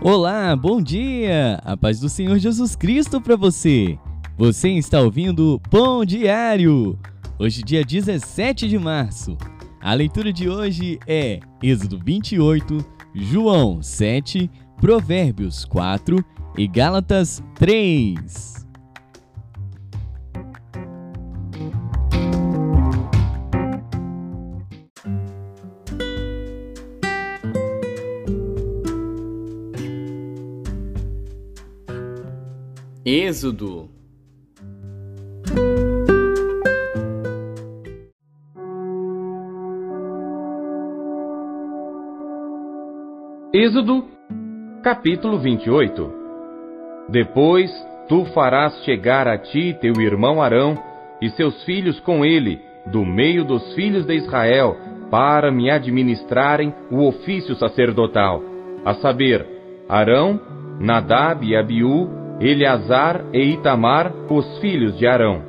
Olá, bom dia! A paz do Senhor Jesus Cristo para você. Você está ouvindo Pão Diário. Hoje, dia 17 de março. A leitura de hoje é Êxodo 28, João 7, Provérbios 4 e Gálatas 3. Êxodo. Êxodo, capítulo 28 Depois tu farás chegar a ti teu irmão Arão e seus filhos com ele, do meio dos filhos de Israel, para me administrarem o ofício sacerdotal, a saber, Arão, Nadab e Abiú, Eleazar e Itamar, os filhos de Arão.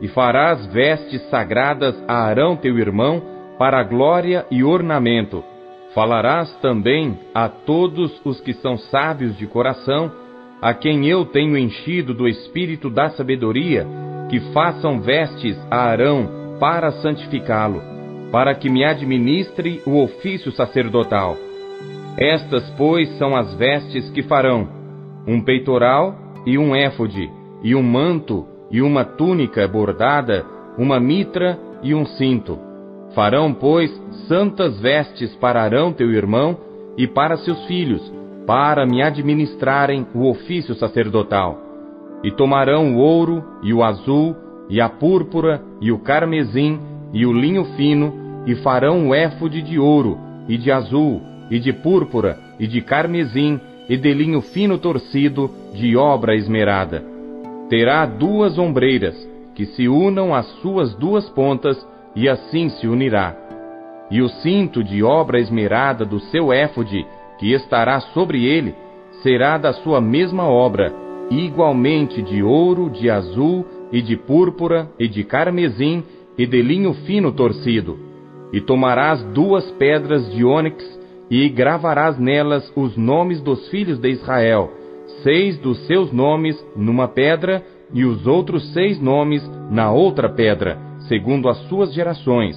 E farás vestes sagradas a Arão teu irmão, para glória e ornamento. Falarás também a todos os que são sábios de coração, a quem eu tenho enchido do espírito da sabedoria, que façam vestes a Arão para santificá-lo, para que me administre o ofício sacerdotal. Estas, pois, são as vestes que farão um peitoral e um éfode, e um manto e uma túnica bordada, uma mitra e um cinto. Farão, pois, santas vestes para Arão teu irmão e para seus filhos, para me administrarem o ofício sacerdotal. E tomarão o ouro e o azul e a púrpura e o carmesim e o linho fino e farão o éfode de ouro e de azul e de púrpura e de carmesim e de linho fino torcido, de obra esmerada. Terá duas ombreiras, que se unam às suas duas pontas, e assim se unirá. E o cinto de obra esmerada do seu éfode, que estará sobre ele, será da sua mesma obra, igualmente de ouro, de azul, e de púrpura, e de carmesim, e de linho fino torcido. E tomarás duas pedras de ônix, e gravarás nelas os nomes dos filhos de Israel, seis dos seus nomes numa pedra, e os outros seis nomes na outra pedra, segundo as suas gerações.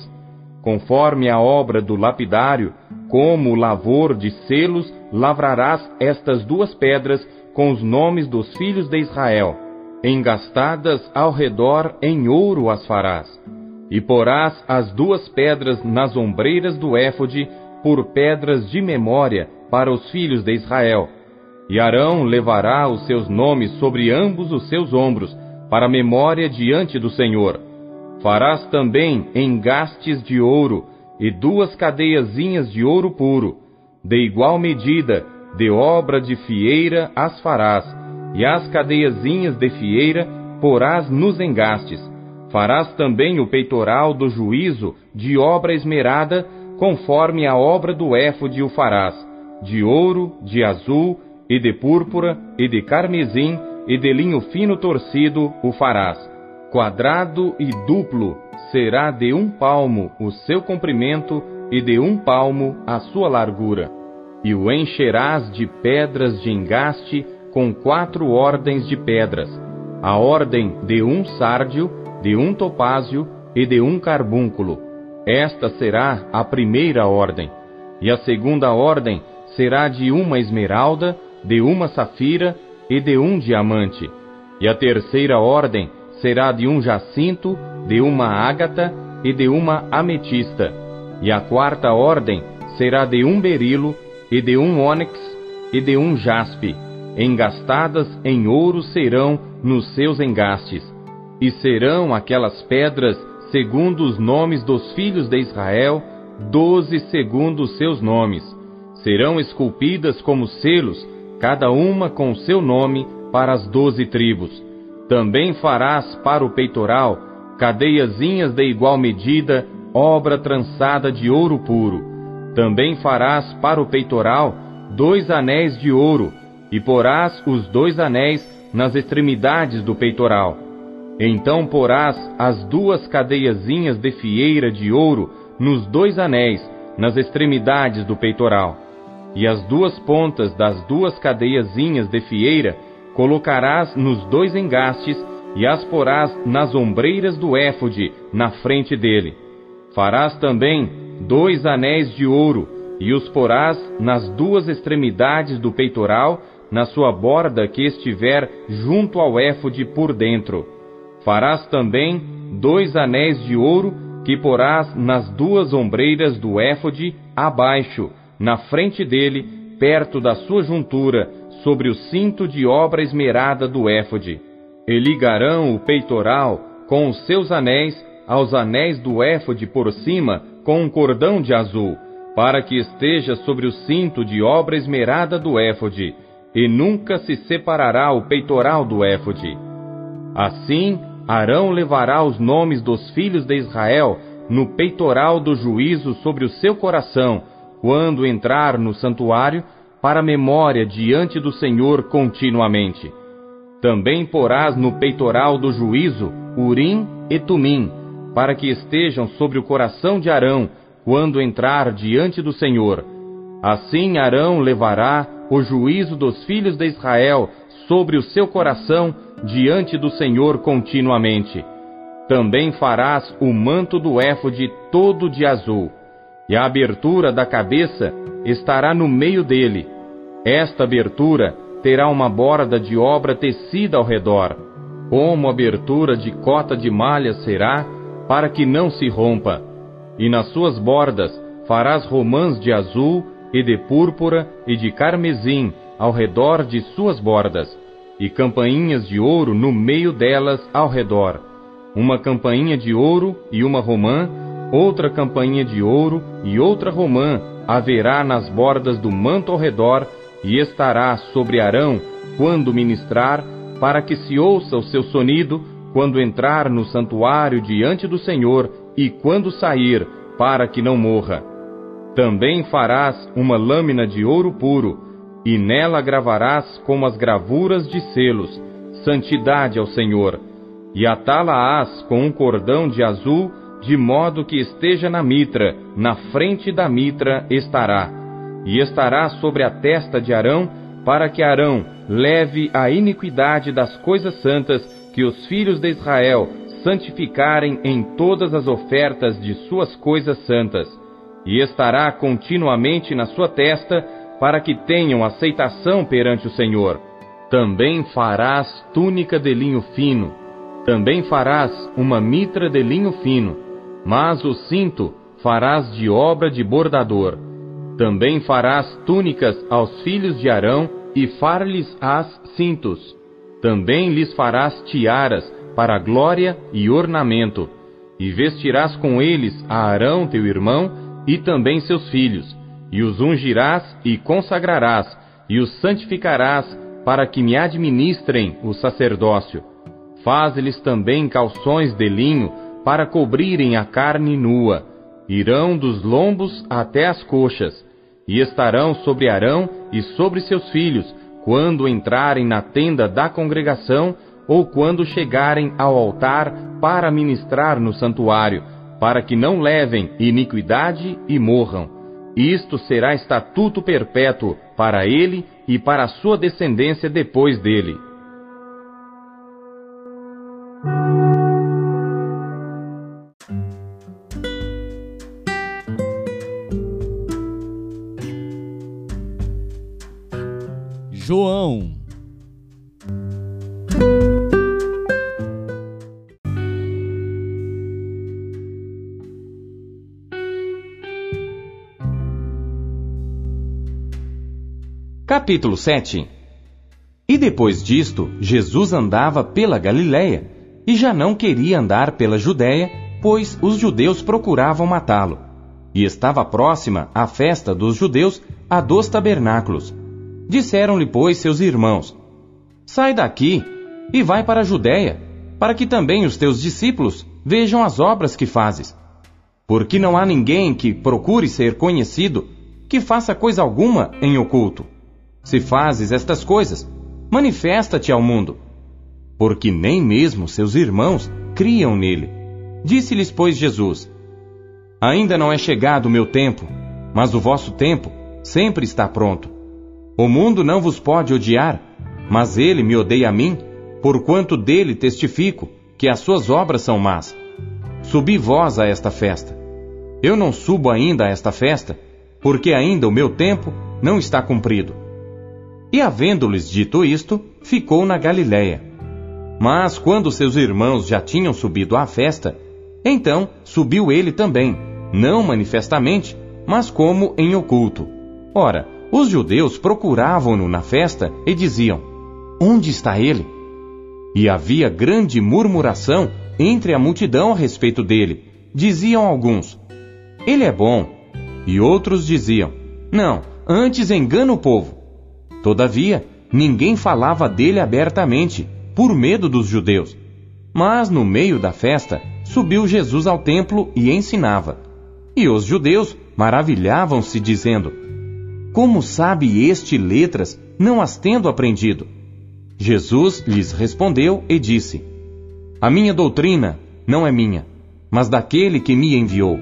Conforme a obra do lapidário, como lavor de selos, lavrarás estas duas pedras com os nomes dos filhos de Israel. Engastadas ao redor em ouro as farás. E porás as duas pedras nas ombreiras do éfode, por pedras de memória para os filhos de Israel. E Arão levará os seus nomes sobre ambos os seus ombros, para memória diante do Senhor. Farás também engastes de ouro e duas cadeiazinhas de ouro puro, de igual medida, de obra de fieira as farás, e as cadeiazinhas de fieira porás nos engastes. Farás também o peitoral do juízo de obra esmerada conforme a obra do éfode o farás, de ouro, de azul, e de púrpura, e de carmesim, e de linho fino torcido o farás. Quadrado e duplo será de um palmo o seu comprimento, e de um palmo a sua largura. E o encherás de pedras de engaste com quatro ordens de pedras, a ordem de um sárdio, de um topázio e de um carbúnculo esta será a primeira ordem, e a segunda ordem será de uma esmeralda, de uma safira e de um diamante. E a terceira ordem será de um jacinto, de uma ágata e de uma ametista. E a quarta ordem será de um berilo e de um ônix e de um jaspe. Engastadas em ouro serão nos seus engastes. E serão aquelas pedras segundo os nomes dos filhos de Israel, doze segundo os seus nomes. Serão esculpidas como selos, cada uma com o seu nome, para as doze tribos. Também farás para o peitoral cadeiazinhas de igual medida, obra trançada de ouro puro. Também farás para o peitoral dois anéis de ouro, e porás os dois anéis nas extremidades do peitoral então porás as duas cadeiazinhas de fieira de ouro nos dois anéis, nas extremidades do peitoral. e as duas pontas das duas cadeiazinhas de fieira colocarás nos dois engastes e as porás nas ombreiras do éfode na frente dele. Farás também dois anéis de ouro e os porás nas duas extremidades do peitoral, na sua borda que estiver junto ao éfode por dentro. Farás também dois anéis de ouro que porás nas duas ombreiras do éfode abaixo, na frente dele, perto da sua juntura, sobre o cinto de obra esmerada do éfode. E ligarão o peitoral com os seus anéis aos anéis do éfode por cima com um cordão de azul, para que esteja sobre o cinto de obra esmerada do éfode, e nunca se separará o peitoral do éfode. Assim, Arão levará os nomes dos filhos de Israel no peitoral do juízo sobre o seu coração, quando entrar no santuário para memória diante do Senhor continuamente. Também porás no peitoral do juízo Urim e Tumim, para que estejam sobre o coração de Arão quando entrar diante do Senhor. Assim Arão levará o juízo dos filhos de Israel sobre o seu coração diante do Senhor continuamente. Também farás o manto do éfode todo de azul, e a abertura da cabeça estará no meio dele, esta abertura terá uma borda de obra tecida ao redor, como abertura de cota de malha será, para que não se rompa. E nas suas bordas farás romãs de azul e de púrpura e de carmesim ao redor de suas bordas, e campainhas de ouro no meio delas ao redor. Uma campainha de ouro e uma romã, outra campainha de ouro e outra romã haverá nas bordas do manto ao redor e estará sobre Arão quando ministrar, para que se ouça o seu sonido quando entrar no santuário diante do Senhor e quando sair, para que não morra. Também farás uma lâmina de ouro puro, e nela gravarás como as gravuras de selos, santidade ao Senhor, e atá-la-ás com um cordão de azul, de modo que esteja na mitra, na frente da mitra estará e estará sobre a testa de Arão, para que Arão leve a iniquidade das coisas santas que os filhos de Israel santificarem em todas as ofertas de suas coisas santas, e estará continuamente na sua testa, para que tenham aceitação perante o Senhor. Também farás túnica de linho fino, também farás uma mitra de linho fino, mas o cinto farás de obra de bordador também farás túnicas aos filhos de Arão e far-lhes-ás cintos. Também lhes farás tiaras para glória e ornamento. E vestirás com eles a Arão teu irmão e também seus filhos, e os ungirás e consagrarás, e os santificarás para que me administrem o sacerdócio. Faz-lhes também calções de linho para cobrirem a carne nua. Irão dos lombos até as coxas, e estarão sobre Arão e sobre seus filhos, quando entrarem na tenda da congregação ou quando chegarem ao altar para ministrar no santuário, para que não levem iniquidade e morram. Isto será estatuto perpétuo para ele e para a sua descendência depois dele. João. Capítulo 7 E depois disto, Jesus andava pela Galiléia, e já não queria andar pela Judéia, pois os judeus procuravam matá-lo. E estava próxima a festa dos judeus, a dos tabernáculos. Disseram-lhe, pois, seus irmãos: Sai daqui e vai para a Judéia, para que também os teus discípulos vejam as obras que fazes. Porque não há ninguém que procure ser conhecido que faça coisa alguma em oculto. Se fazes estas coisas, manifesta-te ao mundo. Porque nem mesmo seus irmãos criam nele. Disse-lhes, pois, Jesus: Ainda não é chegado o meu tempo, mas o vosso tempo sempre está pronto. O mundo não vos pode odiar, mas ele me odeia a mim, porquanto dele testifico que as suas obras são más. Subi vós a esta festa. Eu não subo ainda a esta festa, porque ainda o meu tempo não está cumprido. E havendo-lhes dito isto, ficou na Galiléia. Mas quando seus irmãos já tinham subido à festa, então subiu ele também, não manifestamente, mas como em oculto. Ora, os judeus procuravam-no na festa e diziam: Onde está ele? E havia grande murmuração entre a multidão a respeito dele. Diziam alguns: Ele é bom. E outros diziam: Não, antes engana o povo. Todavia, ninguém falava dele abertamente, por medo dos judeus. Mas no meio da festa, subiu Jesus ao templo e ensinava. E os judeus maravilhavam-se, dizendo: Como sabe este letras, não as tendo aprendido? Jesus lhes respondeu e disse: A minha doutrina não é minha, mas daquele que me enviou.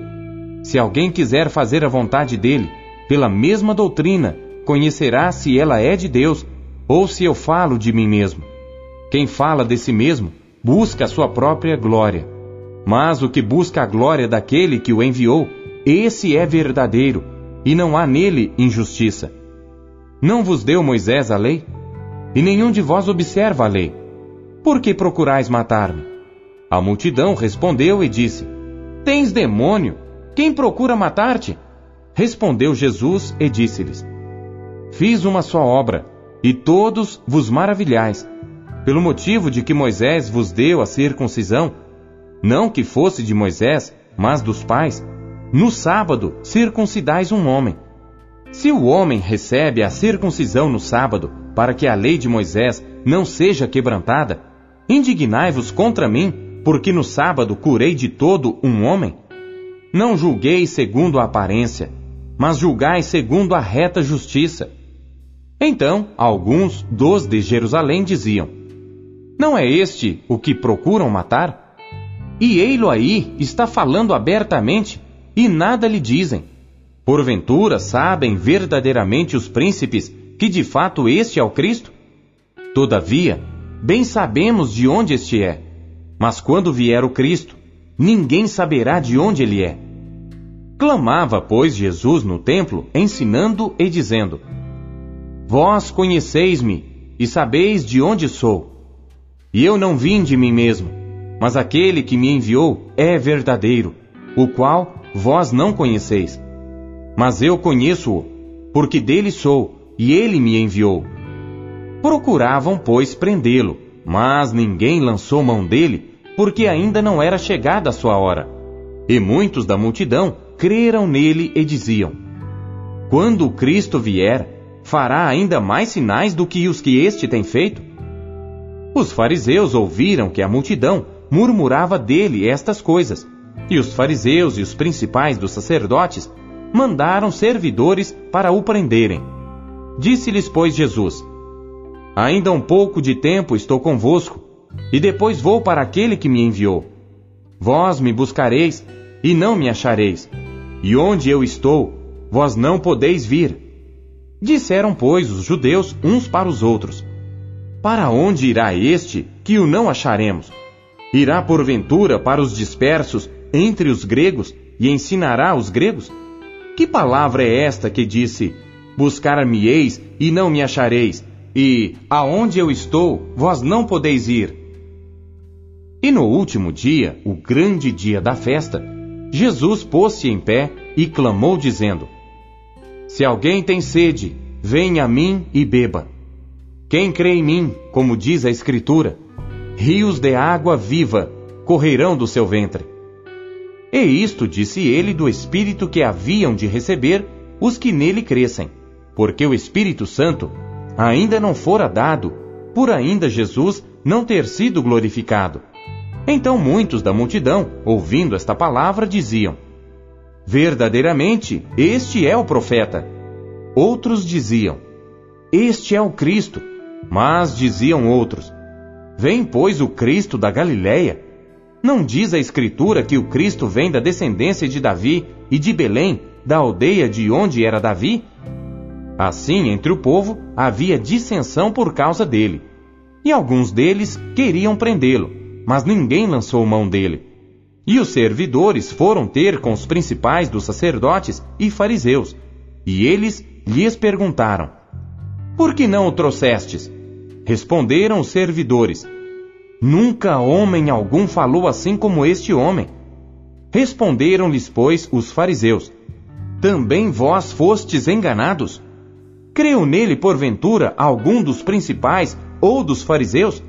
Se alguém quiser fazer a vontade dele, pela mesma doutrina, conhecerá se ela é de Deus ou se eu falo de mim mesmo. Quem fala de si mesmo, busca a sua própria glória. Mas o que busca a glória daquele que o enviou, esse é verdadeiro, e não há nele injustiça. Não vos deu Moisés a lei? E nenhum de vós observa a lei. Por que procurais matar-me? A multidão respondeu e disse: Tens demônio? Quem procura matar-te? Respondeu Jesus e disse-lhes: Fiz uma só obra, e todos vos maravilhais, pelo motivo de que Moisés vos deu a circuncisão, não que fosse de Moisés, mas dos pais. No sábado circuncidais um homem. Se o homem recebe a circuncisão no sábado, para que a lei de Moisés não seja quebrantada, indignai-vos contra mim, porque no sábado curei de todo um homem? Não julguei segundo a aparência, mas julgai segundo a reta justiça. Então, alguns dos de Jerusalém diziam: Não é este o que procuram matar? E ei-lo aí está falando abertamente, e nada lhe dizem. Porventura sabem verdadeiramente os príncipes que de fato este é o Cristo? Todavia, bem sabemos de onde este é. Mas quando vier o Cristo, ninguém saberá de onde ele é. Clamava, pois, Jesus no templo, ensinando e dizendo: Vós conheceis-me e sabeis de onde sou. E eu não vim de mim mesmo, mas aquele que me enviou é verdadeiro, o qual vós não conheceis. Mas eu conheço-o, porque dele sou, e ele me enviou. Procuravam, pois, prendê-lo, mas ninguém lançou mão dele, porque ainda não era chegada a sua hora. E muitos da multidão creram nele e diziam: Quando Cristo vier, fará ainda mais sinais do que os que este tem feito? Os fariseus ouviram que a multidão murmurava dele estas coisas, e os fariseus e os principais dos sacerdotes mandaram servidores para o prenderem. Disse-lhes, pois, Jesus: Ainda um pouco de tempo estou convosco, e depois vou para aquele que me enviou. Vós me buscareis e não me achareis, e onde eu estou, vós não podeis vir. Disseram, pois, os judeus uns para os outros: Para onde irá este que o não acharemos? Irá porventura para os dispersos entre os gregos e ensinará os gregos? Que palavra é esta que disse: Buscar-me-eis e não me achareis, e aonde eu estou, vós não podeis ir? E no último dia, o grande dia da festa, Jesus pôs-se em pé e clamou, dizendo: Se alguém tem sede, venha a mim e beba. Quem crê em mim, como diz a Escritura, rios de água viva correrão do seu ventre. E isto disse ele do Espírito que haviam de receber os que nele crescem, porque o Espírito Santo ainda não fora dado, por ainda Jesus não ter sido glorificado. Então muitos da multidão, ouvindo esta palavra, diziam: Verdadeiramente, este é o profeta. Outros diziam: Este é o Cristo. Mas diziam outros: Vem, pois, o Cristo da Galiléia. Não diz a Escritura que o Cristo vem da descendência de Davi e de Belém, da aldeia de onde era Davi? Assim, entre o povo havia dissensão por causa dele. E alguns deles queriam prendê-lo, mas ninguém lançou mão dele. E os servidores foram ter com os principais dos sacerdotes e fariseus, e eles lhes perguntaram: Por que não o trouxestes? Responderam os servidores: Nunca homem algum falou assim como este homem. Responderam-lhes, pois, os fariseus: Também vós fostes enganados? Creu nele, porventura, algum dos principais ou dos fariseus?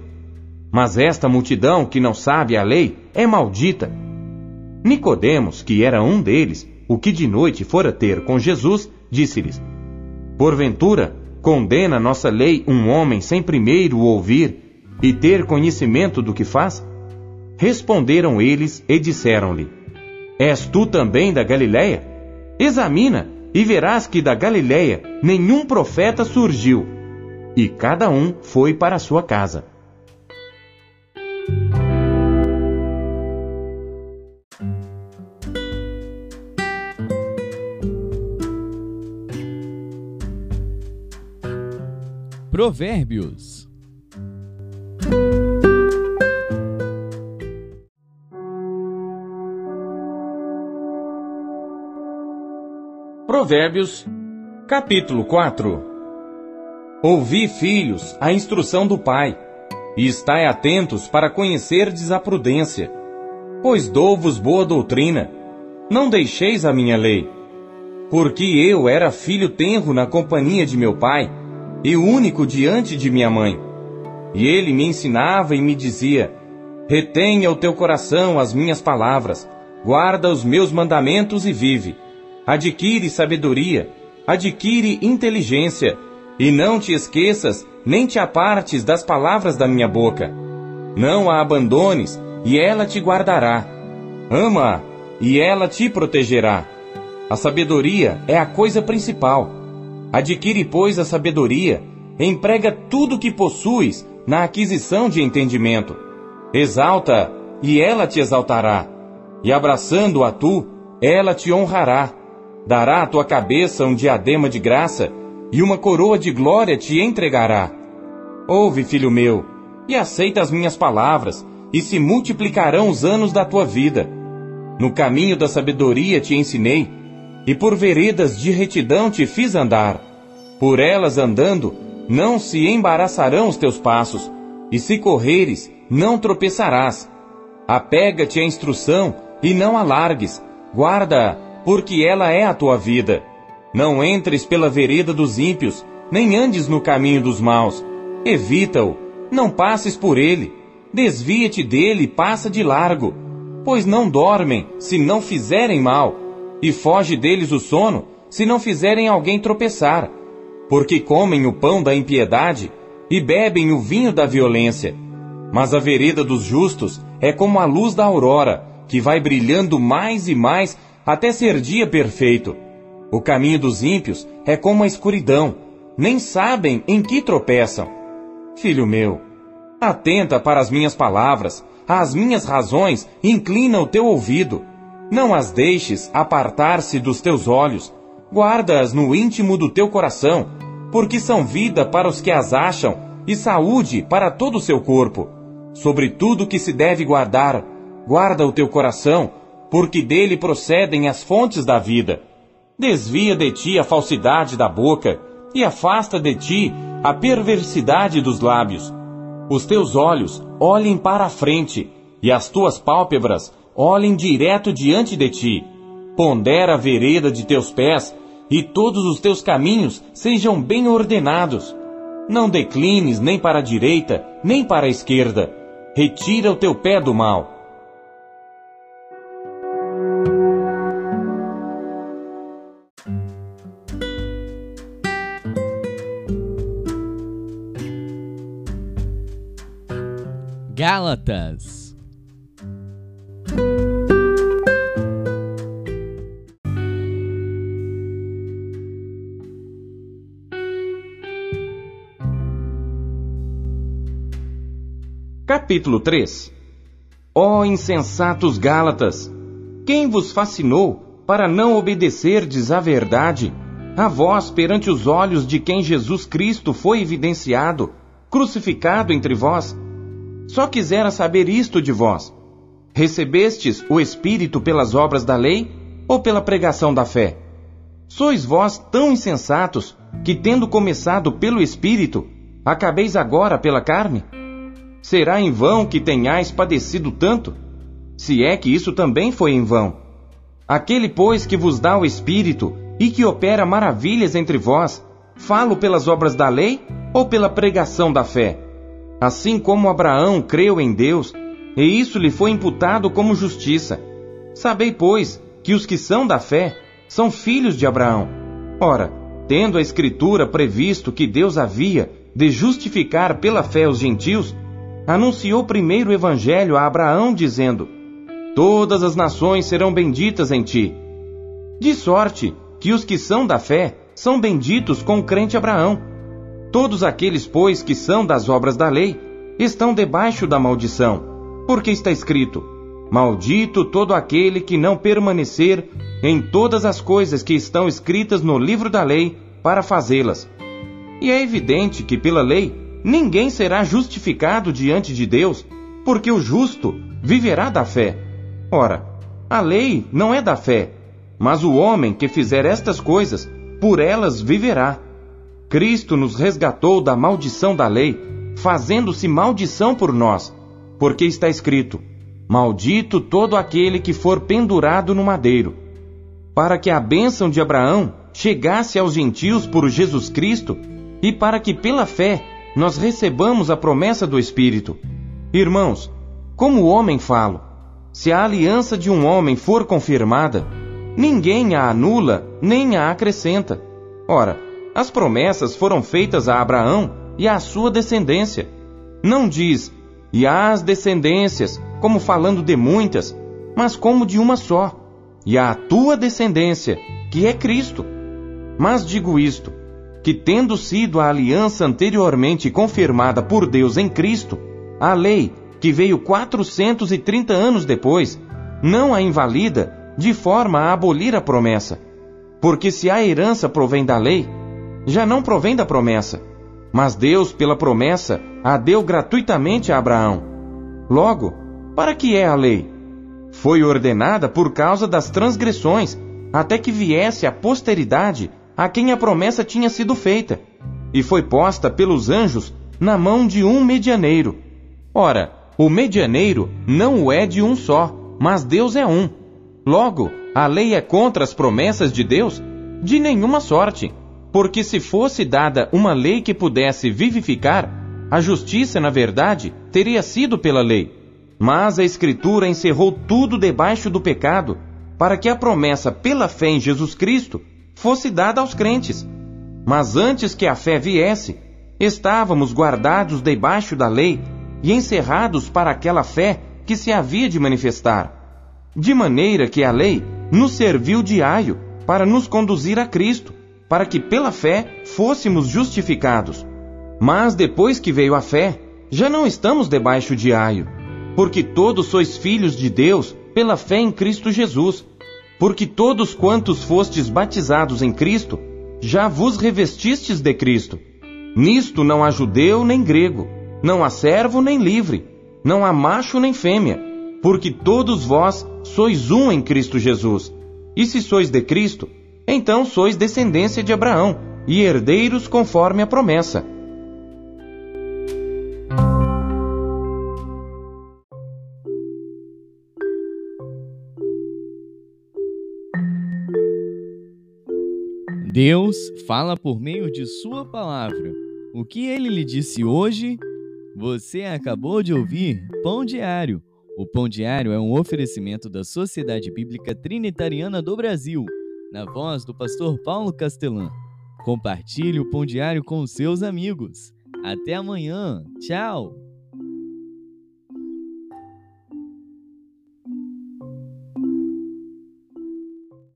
Mas esta multidão que não sabe a lei é maldita. Nicodemos, que era um deles, o que de noite fora ter com Jesus, disse-lhes: Porventura, condena nossa lei um homem sem primeiro o ouvir e ter conhecimento do que faz? Responderam eles e disseram-lhe: És tu também da Galiléia? Examina e verás que da Galiléia nenhum profeta surgiu. E cada um foi para sua casa. Provérbios. Provérbios, capítulo 4 Ouvi, filhos, a instrução do Pai, e estai atentos para conhecerdes a prudência, pois dou-vos boa doutrina, não deixeis a minha lei. Porque eu era filho tenro na companhia de meu pai, e único diante de minha mãe. E ele me ensinava e me dizia: Retenha o teu coração as minhas palavras, guarda os meus mandamentos e vive adquire sabedoria, adquire inteligência, e não te esqueças nem te apartes das palavras da minha boca. Não a abandones, e ela te guardará. Ama-a, e ela te protegerá. A sabedoria é a coisa principal. Adquire, pois, a sabedoria, emprega tudo o que possuis na aquisição de entendimento. Exalta, e ela te exaltará. E abraçando-a tu, ela te honrará. Dará à tua cabeça um diadema de graça, e uma coroa de glória te entregará. Ouve, filho meu, e aceita as minhas palavras, e se multiplicarão os anos da tua vida. No caminho da sabedoria te ensinei, e por veredas de retidão te fiz andar. Por elas andando, não se embaraçarão os teus passos, e se correres, não tropeçarás. Apega-te à instrução e não alargues, guarda-a porque ela é a tua vida. Não entres pela vereda dos ímpios, nem andes no caminho dos maus. Evita-o, não passes por ele. Desvia-te dele e passa de largo, pois não dormem se não fizerem mal, e foge deles o sono se não fizerem alguém tropeçar. Porque comem o pão da impiedade e bebem o vinho da violência. Mas a vereda dos justos é como a luz da aurora, que vai brilhando mais e mais até ser dia perfeito. O caminho dos ímpios é como a escuridão, nem sabem em que tropeçam. Filho meu, atenta para as minhas palavras, às minhas razões, inclina o teu ouvido. Não as deixes apartar-se dos teus olhos, guarda-as no íntimo do teu coração, porque são vida para os que as acham e saúde para todo o seu corpo. Sobre tudo que se deve guardar, guarda o teu coração, porque dele procedem as fontes da vida. Desvia de ti a falsidade da boca e afasta de ti a perversidade dos lábios. Os teus olhos olhem para a frente e as tuas pálpebras olhem direto diante de ti. Pondera a vereda de teus pés e todos os teus caminhos sejam bem ordenados. Não declines nem para a direita, nem para a esquerda. Retira o teu pé do mal Gálatas. Capítulo 3 Ó oh, insensatos Gálatas, quem vos fascinou para não obedecerdes à verdade a vós perante os olhos de quem Jesus Cristo foi evidenciado, crucificado entre vós. Só quisera saber isto de vós: recebestes o Espírito pelas obras da lei ou pela pregação da fé? Sois vós tão insensatos que, tendo começado pelo Espírito, acabeis agora pela carne? Será em vão que tenhais padecido tanto? Se é que isso também foi em vão. Aquele, pois, que vos dá o Espírito e que opera maravilhas entre vós, falo pelas obras da lei ou pela pregação da fé? Assim como Abraão creu em Deus, e isso lhe foi imputado como justiça. Sabei, pois, que os que são da fé são filhos de Abraão. Ora, tendo a Escritura previsto que Deus havia de justificar pela fé os gentios, anunciou primeiro o Evangelho a Abraão, dizendo: Todas as nações serão benditas em ti. De sorte que os que são da fé são benditos com o crente Abraão. Todos aqueles, pois, que são das obras da lei, estão debaixo da maldição, porque está escrito: Maldito todo aquele que não permanecer em todas as coisas que estão escritas no livro da lei para fazê-las. E é evidente que pela lei ninguém será justificado diante de Deus, porque o justo viverá da fé. Ora, a lei não é da fé, mas o homem que fizer estas coisas, por elas viverá. Cristo nos resgatou da maldição da lei, fazendo-se maldição por nós, porque está escrito: Maldito todo aquele que for pendurado no madeiro. Para que a bênção de Abraão chegasse aos gentios por Jesus Cristo e para que pela fé nós recebamos a promessa do Espírito. Irmãos, como homem falo, se a aliança de um homem for confirmada, ninguém a anula nem a acrescenta. Ora, as promessas foram feitas a Abraão e à sua descendência. Não diz, e às descendências, como falando de muitas, mas como de uma só, e à tua descendência, que é Cristo. Mas digo isto, que tendo sido a aliança anteriormente confirmada por Deus em Cristo, a lei, que veio 430 anos depois, não a invalida de forma a abolir a promessa. Porque se a herança provém da lei, já não provém da promessa. Mas Deus, pela promessa, a deu gratuitamente a Abraão. Logo, para que é a lei? Foi ordenada por causa das transgressões, até que viesse a posteridade a quem a promessa tinha sido feita, e foi posta pelos anjos na mão de um medianeiro. Ora, o medianeiro não o é de um só, mas Deus é um. Logo, a lei é contra as promessas de Deus? De nenhuma sorte, porque se fosse dada uma lei que pudesse vivificar, a justiça, na verdade, teria sido pela lei. Mas a Escritura encerrou tudo debaixo do pecado, para que a promessa pela fé em Jesus Cristo fosse dada aos crentes. Mas antes que a fé viesse, estávamos guardados debaixo da lei e encerrados para aquela fé que se havia de manifestar. De maneira que a lei nos serviu de aio para nos conduzir a Cristo, para que pela fé fôssemos justificados. Mas depois que veio a fé, já não estamos debaixo de aio, porque todos sois filhos de Deus pela fé em Cristo Jesus. Porque todos quantos fostes batizados em Cristo, já vos revestistes de Cristo. Nisto não há judeu nem grego, não há servo nem livre, não há macho nem fêmea, porque todos vós sois um em Cristo Jesus. E se sois de Cristo, então sois descendência de Abraão e herdeiros conforme a promessa. Deus fala por meio de Sua palavra. O que ele lhe disse hoje? Você acabou de ouvir Pão Diário. O Pão Diário é um oferecimento da Sociedade Bíblica Trinitariana do Brasil, na voz do pastor Paulo Castelã. Compartilhe o Pão Diário com seus amigos. Até amanhã. Tchau!